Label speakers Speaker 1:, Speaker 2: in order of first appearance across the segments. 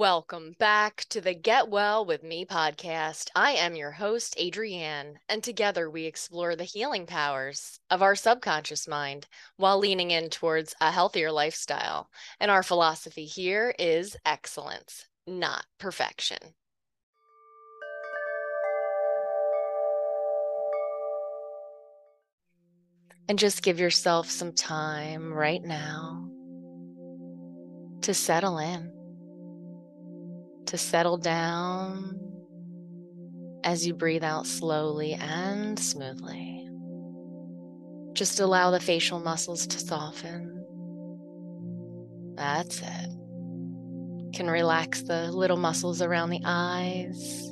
Speaker 1: Welcome back to the Get Well with Me podcast. I am your host, Adrianne, and together we explore the healing powers of our subconscious mind while leaning in towards a healthier lifestyle. And our philosophy here is excellence, not perfection. And just give yourself some time right now to settle in to settle down as you breathe out slowly and smoothly. Just allow the facial muscles to soften. That's it. Can relax the little muscles around the eyes.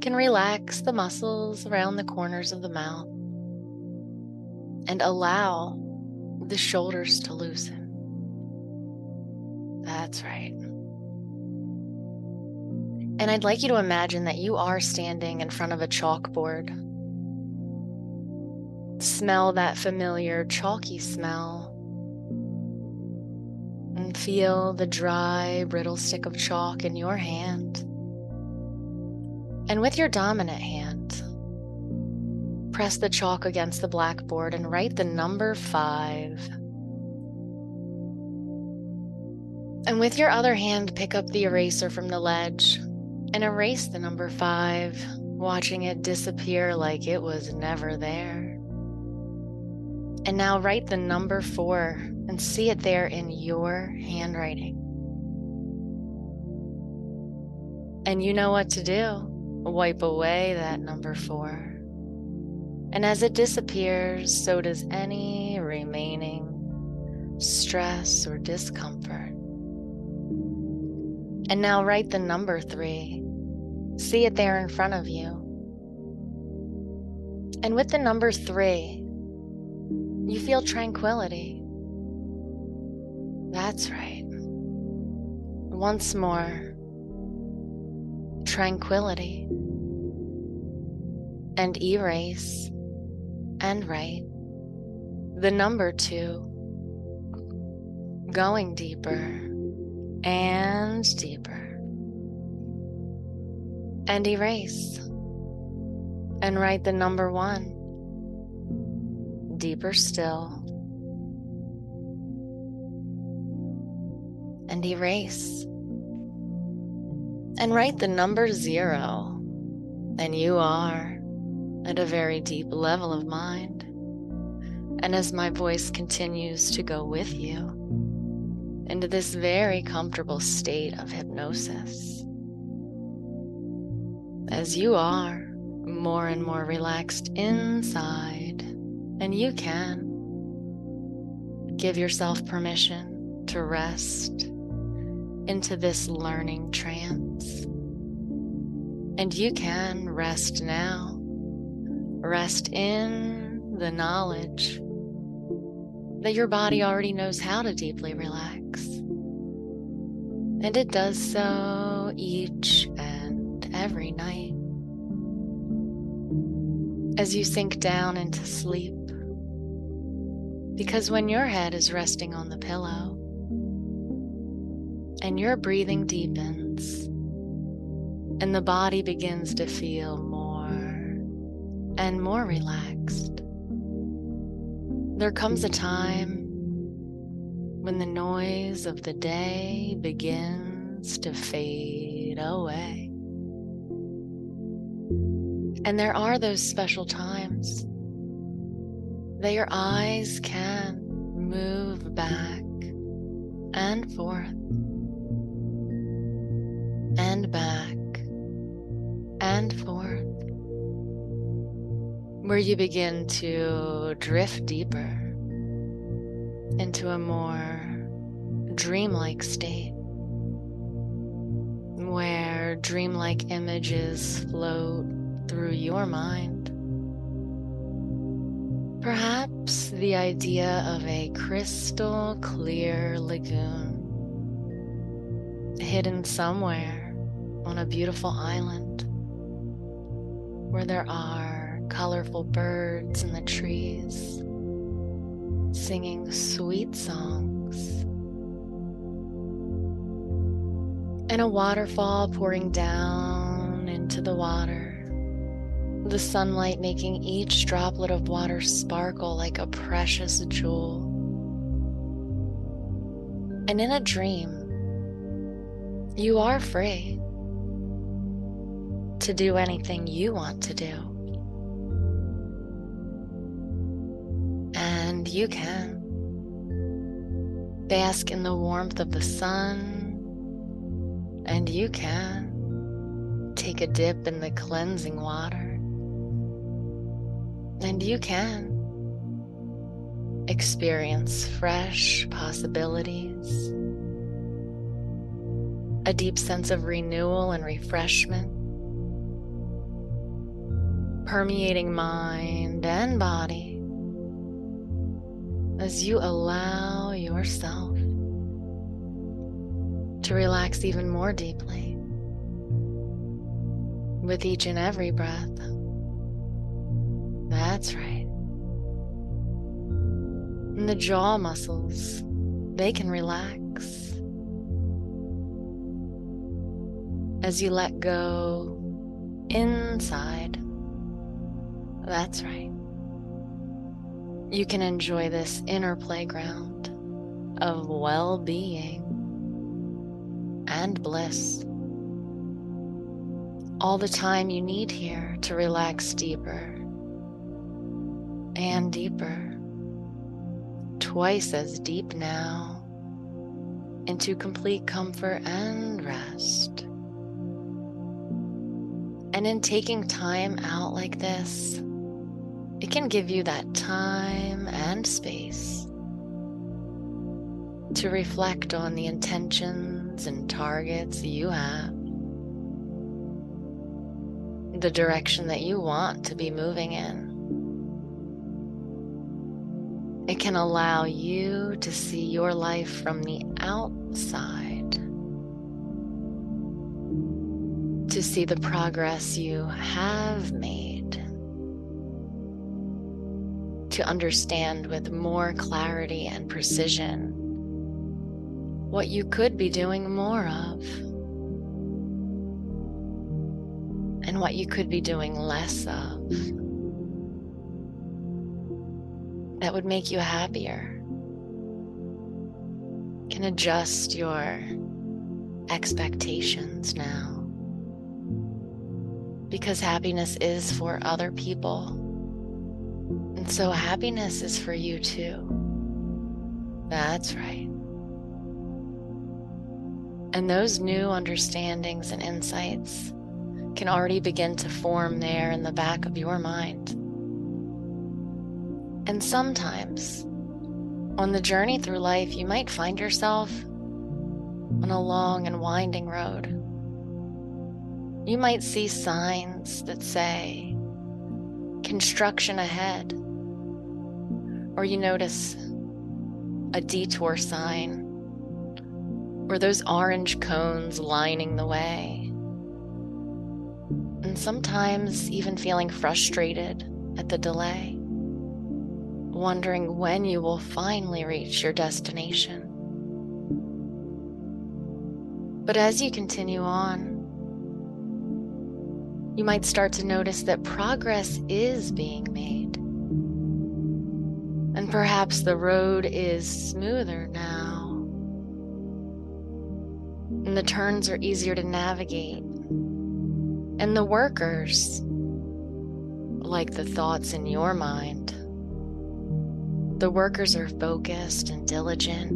Speaker 1: Can relax the muscles around the corners of the mouth. And allow the shoulders to loosen. That's right. And I'd like you to imagine that you are standing in front of a chalkboard. Smell that familiar chalky smell. And feel the dry, brittle stick of chalk in your hand. And with your dominant hand, press the chalk against the blackboard and write the number five. And with your other hand, pick up the eraser from the ledge and erase the number five, watching it disappear like it was never there. And now write the number four and see it there in your handwriting. And you know what to do wipe away that number four. And as it disappears, so does any remaining stress or discomfort. And now write the number three See it there in front of you. And with the number three, you feel tranquility. That's right. Once more, tranquility. And erase and write the number two, going deeper and deeper and erase and write the number one. Deeper still. And erase. And write the number zero. And you are at a very deep level of mind. And as my voice continues to go with you into this very comfortable state of hypnosis, as you are more and more relaxed inside, and you can give yourself permission to rest into this learning trance. And you can rest now, rest in the knowledge that your body already knows how to deeply relax. And it does so each every night. As you sink down into sleep, because when your head is resting on the pillow and your breathing deepens and the body begins to feel more and more relaxed, there comes a time when the noise of the day begins to fade away. And there are those special times. That your eyes can move back and forth and back and forth, where you begin to drift deeper into a more dreamlike state where dreamlike images float through your mind. Perhaps the idea of a crystal clear lagoon hidden somewhere on a beautiful island where there are colorful birds in the trees singing sweet songs. and a waterfall pouring down into the water. The sunlight making each droplet of water sparkle like a precious jewel. And in a dream, you are free to do anything you want to do. And you can bask in the warmth of the sun, and you can take a dip in the cleansing water, and you can experience fresh possibilities, a deep sense of renewal and refreshment, permeating mind and body as you allow yourself to relax even more deeply with each and every breath. That's right. And the jaw muscles, they can relax as you let go inside. That's right you can enjoy this inner playground of well being and bliss. All the time you need here to relax deeper and deeper, twice as deep now, into complete comfort and rest. And in taking time out like this, it can give you that time and space to reflect on the intentions and targets you have, the direction that you want to be moving in. It can allow you to see your life from the outside, to see the progress you have made to understand with more clarity and precision what you could be doing more of and what you could be doing less of that would make you happier. Can adjust your expectations now because happiness is for other people and so happiness is for you too. That's right. And those new understandings and insights can already begin to form there in the back of your mind. And sometimes on the journey through life, you might find yourself on a long and winding road. You might see signs that say, construction ahead or you notice a detour sign or those orange cones lining the way. And sometimes even feeling frustrated at the delay, wondering when you will finally reach your destination. But as you continue on, you might start to notice that progress is being made. And perhaps the road is smoother now. And the turns are easier to navigate. And the workers, like the thoughts in your mind, the workers are focused and diligent.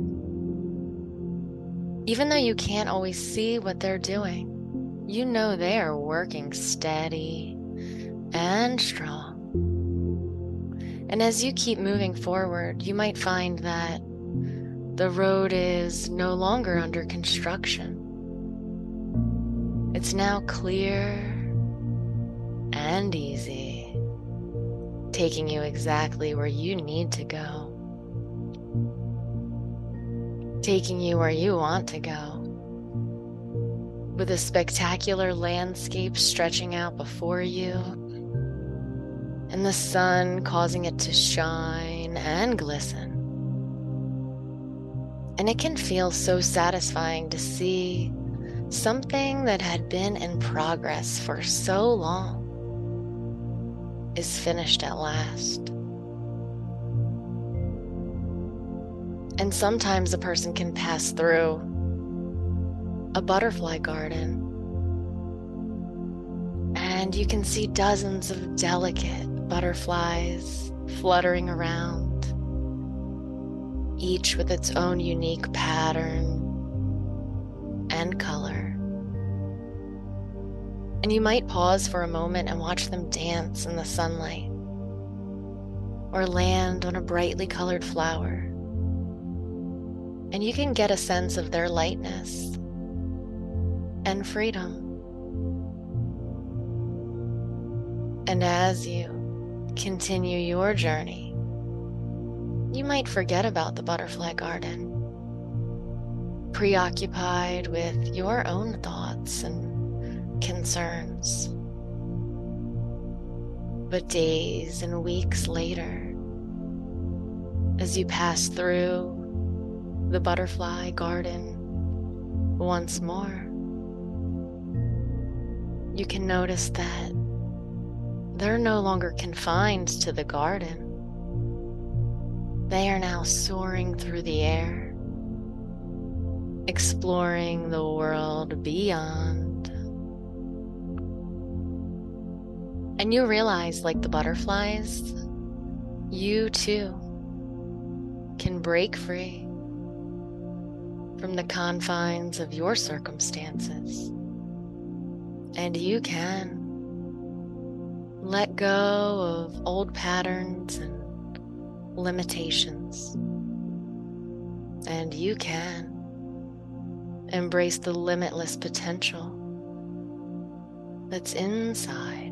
Speaker 1: Even though you can't always see what they're doing, you know they are working steady and strong. And as you keep moving forward, you might find that the road is no longer under construction. It's now clear and easy, taking you exactly where you need to go, taking you where you want to go, with a spectacular landscape stretching out before you and the sun causing it to shine and glisten. And it can feel so satisfying to see Something that had been in progress for so long is finished at last. And sometimes a person can pass through a butterfly garden and you can see dozens of delicate butterflies fluttering around, each with its own unique pattern and color. And you might pause for a moment and watch them dance in the sunlight or land on a brightly colored flower. And you can get a sense of their lightness and freedom. And as you continue your journey, you might forget about the butterfly garden, preoccupied with your own thoughts and concerns. But days and weeks later, as you pass through the butterfly garden once more, you can notice that they're no longer confined to the garden. They are now soaring through the air, exploring the world beyond. And you realize, like the butterflies, you too can break free from the confines of your circumstances. And you can let go of old patterns and limitations. And you can embrace the limitless potential that's inside.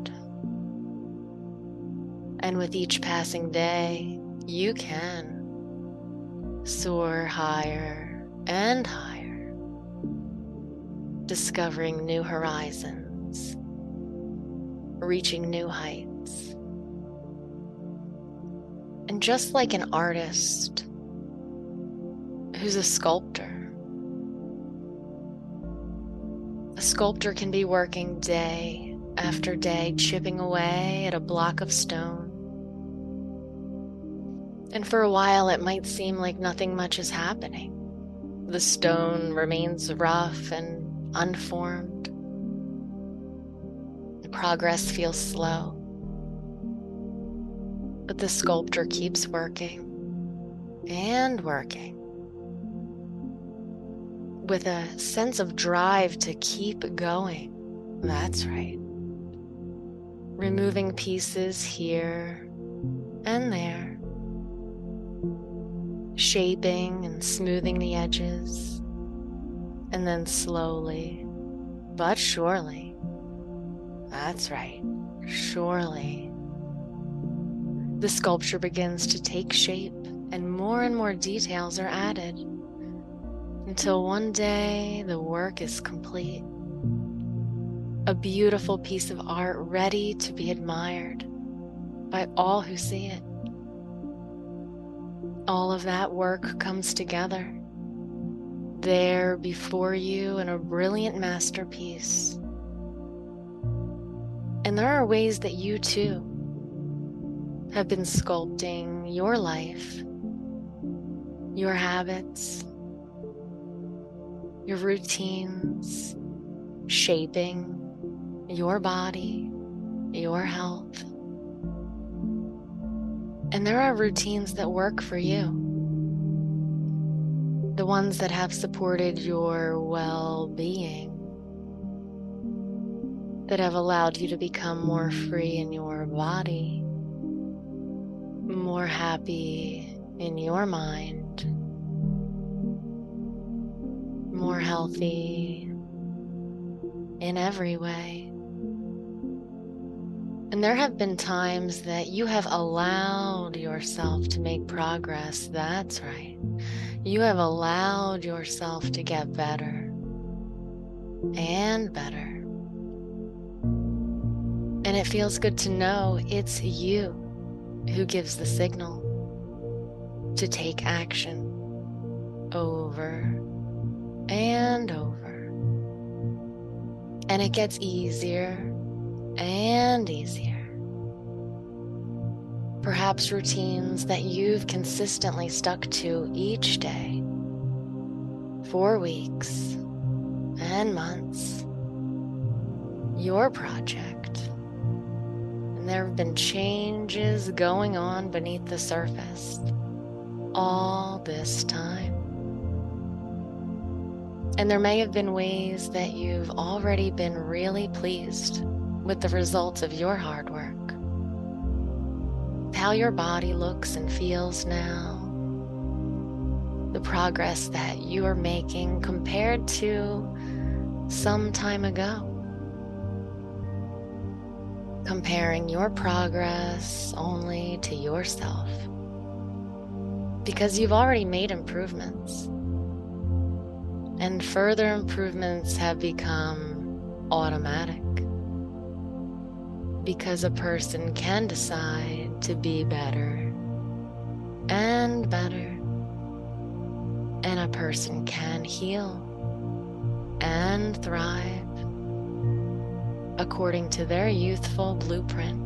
Speaker 1: And with each passing day, you can soar higher and higher, discovering new horizons reaching new heights. And just like an artist who's a sculptor, a sculptor can be working day after day, chipping away at a block of stone. And for a while, it might seem like nothing much is happening. The stone remains rough and unformed The progress feels slow. But the sculptor keeps working and working with a sense of drive to keep going. That's right. Removing pieces here and there, shaping and smoothing the edges, and then slowly but surely that's right, surely. The sculpture begins to take shape, and more and more details are added until one day the work is complete. A beautiful piece of art ready to be admired by all who see it. All of that work comes together there before you in a brilliant masterpiece and there are ways that you too have been sculpting your life, your habits, your routines, shaping your body, your health. And there are routines that work for you. The ones that have supported your well being that have allowed you to become more free in your body, more happy in your mind, more healthy in every way. And there have been times that you have allowed yourself to make progress. That's right. You have allowed yourself to get better and better. And it feels good to know it's you who gives the signal to take action over and over And it gets easier and easier. Perhaps routines that you've consistently stuck to each day for weeks and months. Your project. And there have been changes going on beneath the surface all this time. And there may have been ways that you've already been really pleased with the results of your hard work. How your body looks and feels now. The progress that you are making compared to some time ago. Comparing your progress only to yourself. Because you've already made improvements and further improvements have become automatic because a person can decide to be better and better, and a person can heal and thrive according to their youthful blueprint.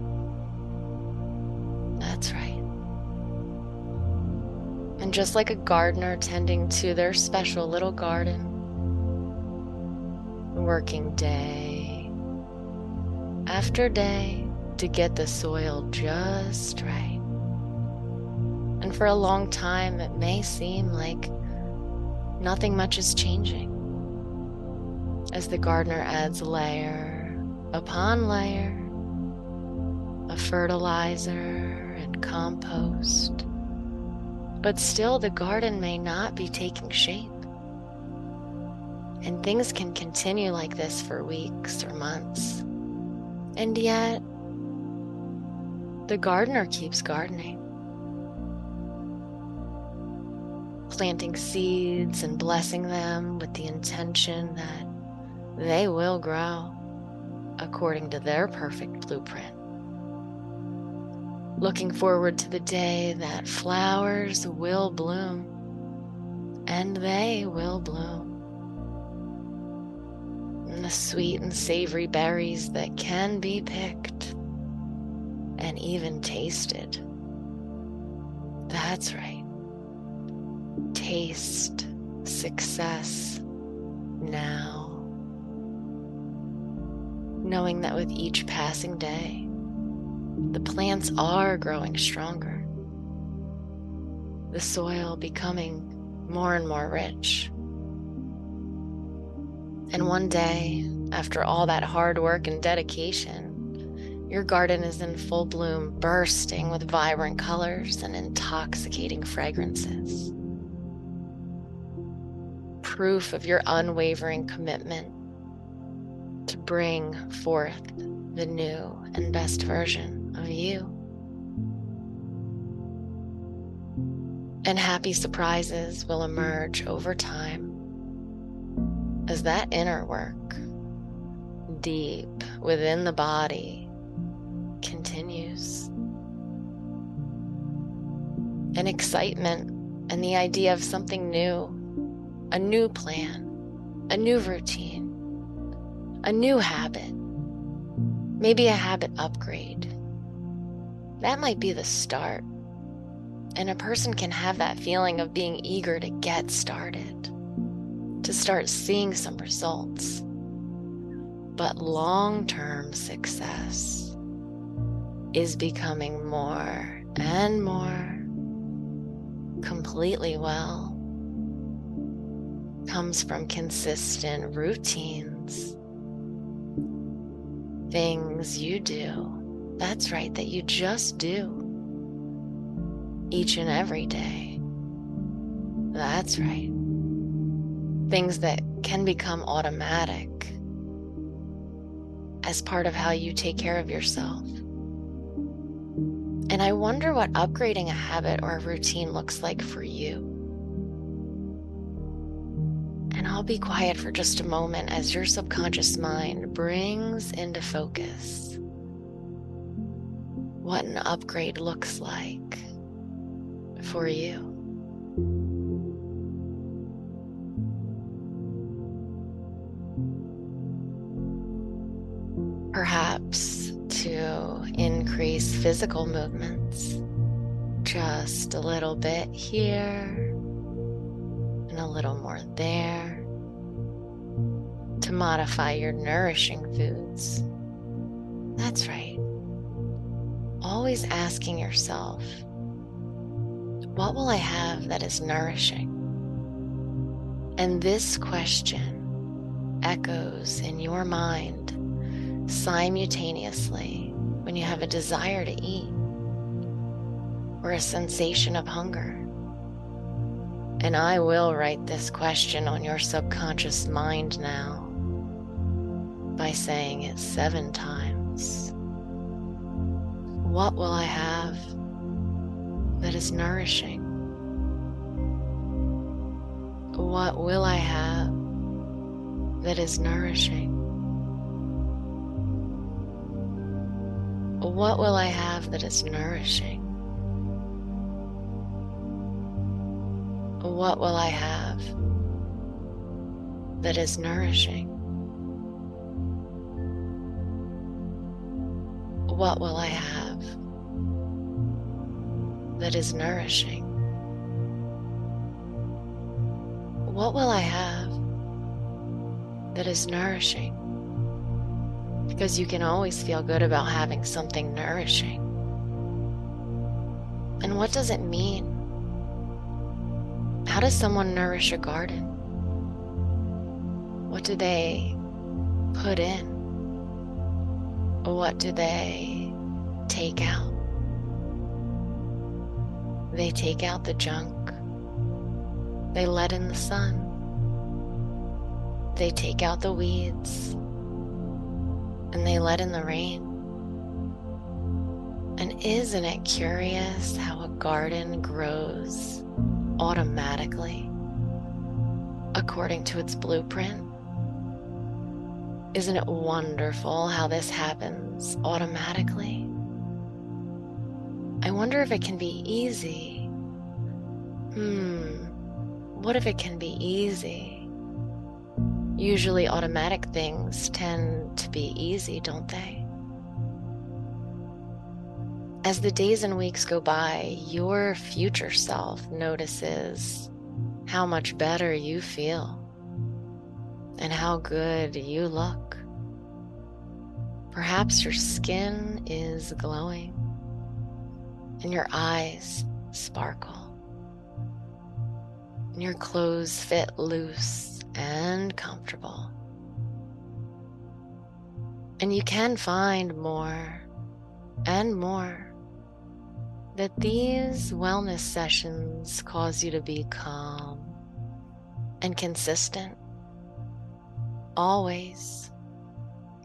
Speaker 1: That's right. And just like a gardener tending to their special little garden, working day after day to get the soil just right. And for a long time, it may seem like nothing much is changing as the gardener adds layer upon layer of fertilizer and compost but still, the garden may not be taking shape. And things can continue like this for weeks or months. And yet, the gardener keeps gardening, planting seeds and blessing them with the intention that they will grow according to their perfect blueprint looking forward to the day that flowers will bloom and they will bloom. The sweet and savory berries that can be picked and even tasted. That's right. Taste success now. Knowing that with each passing day, the plants are growing stronger, the soil becoming more and more rich. And one day, after all that hard work and dedication, your garden is in full bloom, bursting with vibrant colors and intoxicating fragrances. Proof of your unwavering commitment to bring forth the new and best version of you. And happy surprises will emerge over time as that inner work, deep within the body, continues. And excitement and the idea of something new, a new plan, a new routine, a new habit, maybe a habit upgrade. That might be the start. And a person can have that feeling of being eager to get started, to start seeing some results. But long term success is becoming more and more completely well, comes from consistent routines, things you do that's right, that you just do each and every day. That's right. Things that can become automatic as part of how you take care of yourself. And I wonder what upgrading a habit or a routine looks like for you. And I'll be quiet for just a moment as your subconscious mind brings into focus what an upgrade looks like for you. Increase physical movements just a little bit here and a little more there to modify your nourishing foods. That's right. Always asking yourself, what will I have that is nourishing? And this question echoes in your mind simultaneously when you have a desire to eat or a sensation of hunger. And I will write this question on your subconscious mind now by saying it seven times. What will I have that is nourishing? What will I have that is nourishing? What will I have that is nourishing? What will I have that is nourishing? What will I have that is nourishing? What will I have that is nourishing? Because you can always feel good about having something nourishing. And what does it mean? How does someone nourish a garden? What do they put in? What do they take out? They take out the junk. They let in the sun. They take out the weeds. And they let in the rain. And isn't it curious how a garden grows automatically according to its blueprint? Isn't it wonderful how this happens automatically? I wonder if it can be easy. Hmm, what if it can be easy? Usually, automatic things tend to be easy, don't they? As the days and weeks go by, your future self notices how much better you feel and how good you look. Perhaps your skin is glowing and your eyes sparkle, and your clothes fit loose and comfortable. And you can find more and more that these wellness sessions cause you to be calm and consistent, always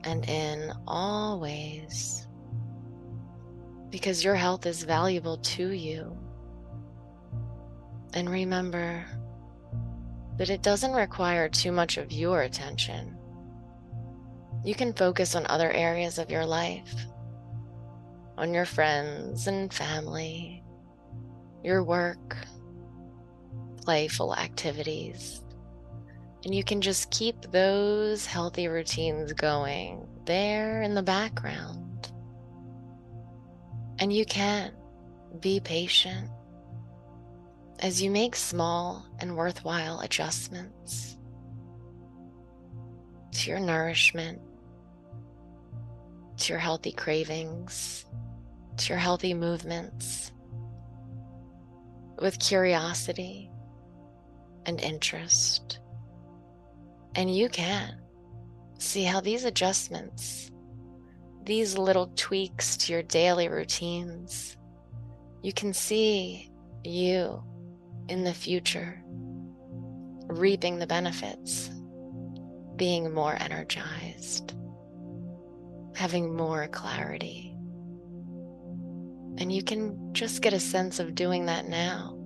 Speaker 1: and in all ways, because your health is valuable to you. And remember that it doesn't require too much of your attention. You can focus on other areas of your life on your friends and family, your work, playful activities. And you can just keep those healthy routines going there in the background. And you can be patient as you make small and worthwhile adjustments to your nourishment, to your healthy cravings, to your healthy movements with curiosity and interest. And you can see how these adjustments, these little tweaks to your daily routines, you can see you in the future reaping the benefits, being more energized, having more clarity and you can just get a sense of doing that now.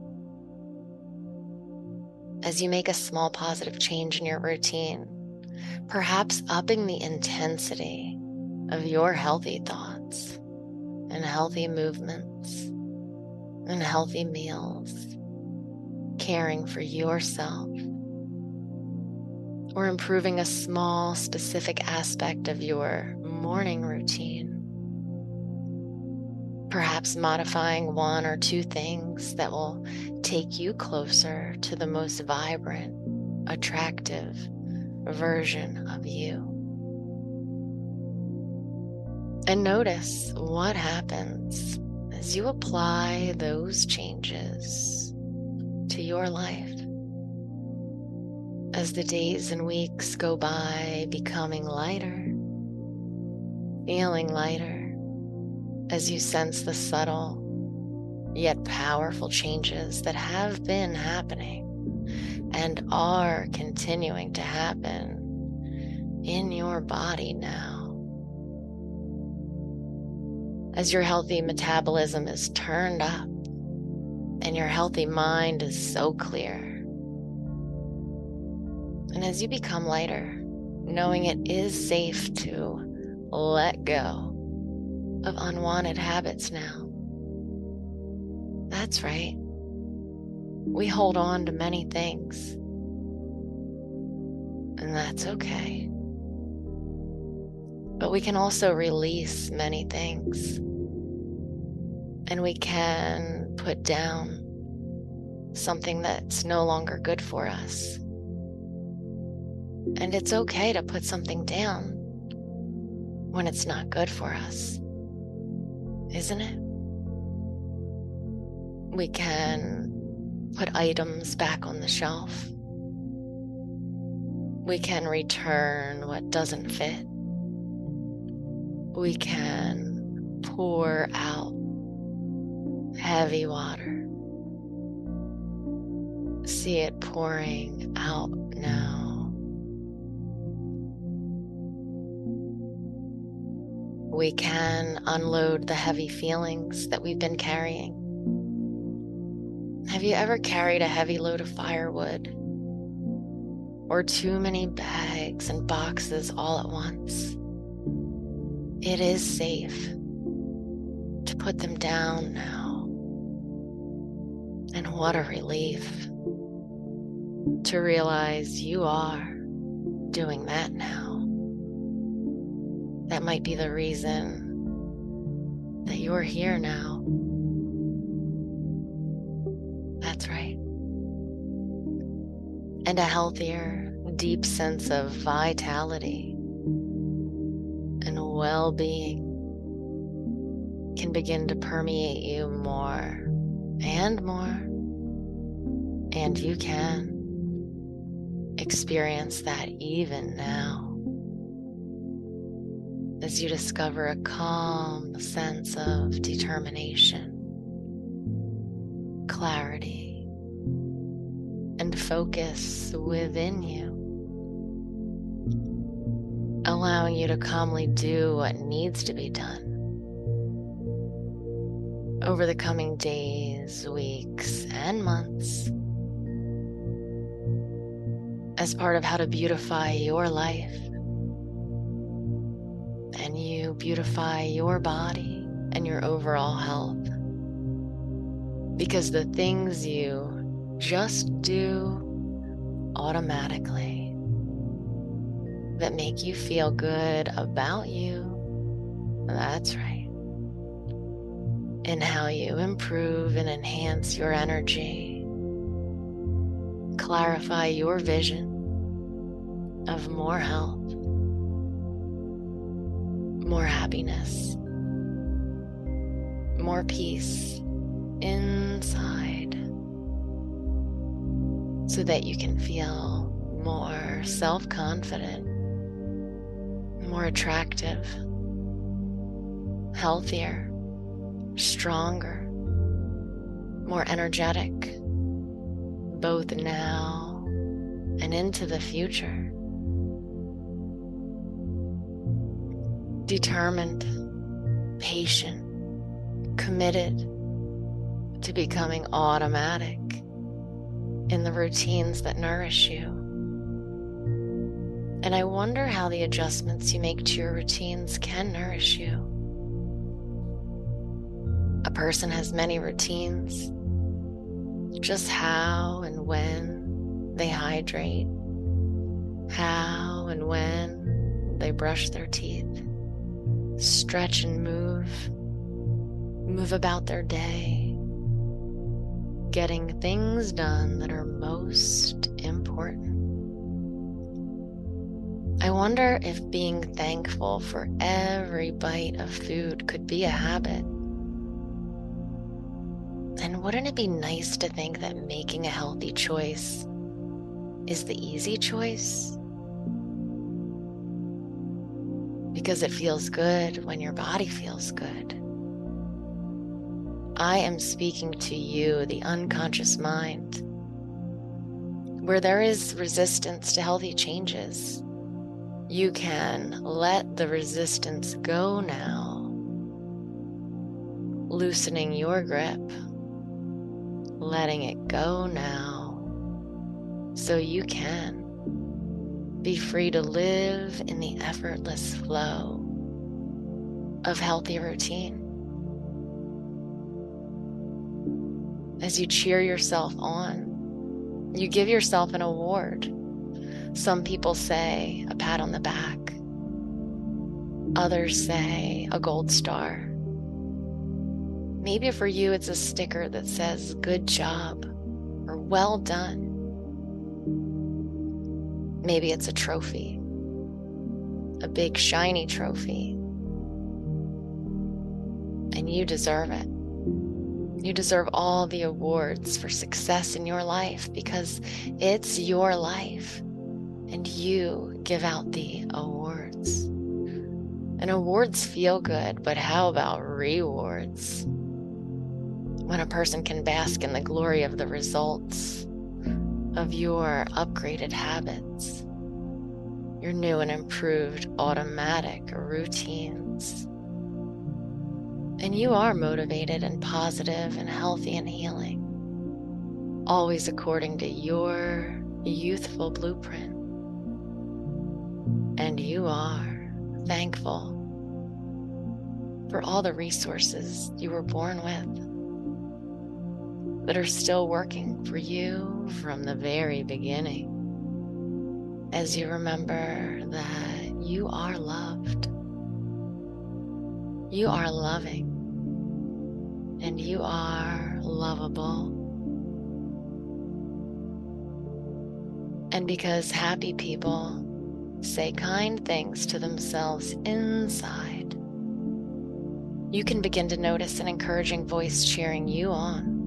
Speaker 1: As you make a small positive change in your routine, perhaps upping the intensity of your healthy thoughts and healthy movements and healthy meals, caring for yourself. Or improving a small specific aspect of your morning routine. Perhaps modifying one or two things that will take you closer to the most vibrant, attractive version of you. And notice what happens as you apply those changes to your life. As the days and weeks go by, becoming lighter, feeling lighter, as you sense the subtle yet powerful changes that have been happening and are continuing to happen in your body now. As your healthy metabolism is turned up and your healthy mind is so clear. And as you become lighter, knowing it is safe to let go of unwanted habits now. That's right. We hold on to many things, and that's okay. But we can also release many things, and we can put down something that's no longer good for us. And it's okay to put something down when it's not good for us isn't it? We can put items back on the shelf. We can return what doesn't fit. We can pour out heavy water. See it pouring out now. We can unload the heavy feelings that we've been carrying. Have you ever carried a heavy load of firewood or too many bags and boxes all at once? It is safe to put them down now. And what a relief to realize you are doing that now. That might be the reason that you're here now. That's right. And a healthier, deep sense of vitality and well being can begin to permeate you more and more. And you can experience that even now as you discover a calm sense of determination, clarity, and focus within you, allowing you to calmly do what needs to be done. Over the coming days, weeks, and months, as part of how to beautify your life and you beautify your body and your overall health. Because the things you just do automatically that make you feel good about you, that's right. And how you improve and enhance your energy, clarify your vision of more health more happiness, more peace inside, so that you can feel more self confident, more attractive, healthier, stronger, more energetic, both now and into the future. Determined, patient, committed to becoming automatic in the routines that nourish you. And I wonder how the adjustments you make to your routines can nourish you. A person has many routines, just how and when they hydrate, how and when they brush their teeth, stretch and move, move about their day, getting things done that are most important. I wonder if being thankful for every bite of food could be a habit. And wouldn't it be nice to think that making a healthy choice is the easy choice? Because it feels good when your body feels good. I am speaking to you, the unconscious mind, where there is resistance to healthy changes you can let the resistance go now, loosening your grip, letting it go now, so you can be free to live in the effortless flow of healthy routine. As you cheer yourself on, you give yourself an award some people say a pat on the back, others say a gold star. Maybe for you, it's a sticker that says good job or well done. Maybe it's a trophy, a big shiny trophy. And you deserve it. You deserve all the awards for success in your life because it's your life and you give out the awards. And awards feel good, but how about rewards? When a person can bask in the glory of the results of your upgraded habits, your new and improved automatic routines. And you are motivated and positive and healthy and healing, always according to your youthful blueprint and you are thankful for all the resources you were born with that are still working for you from the very beginning. As you remember that you are loved, you are loving, and you are lovable. And because happy people say kind things to themselves inside, you can begin to notice an encouraging voice cheering you on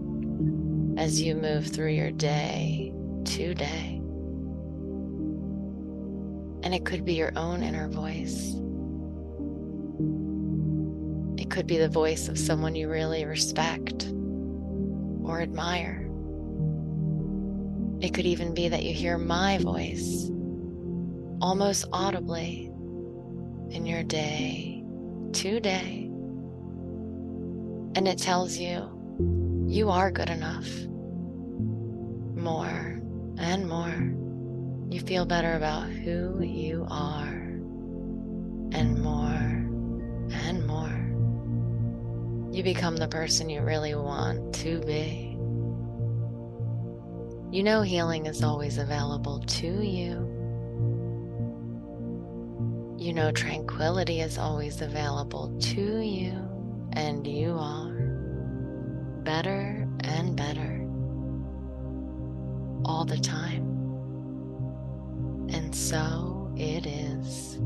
Speaker 1: as you move through your day today. And it could be your own inner voice. It could be the voice of someone you really respect or admire. It could even be that you hear my voice almost audibly in your day today. And it tells you you are good enough. More and more. You feel better about who you are. And more and more. You become the person you really want to be. You know, healing is always available to you. You know, tranquility is always available to you, and you are better and better all the time. And so it is.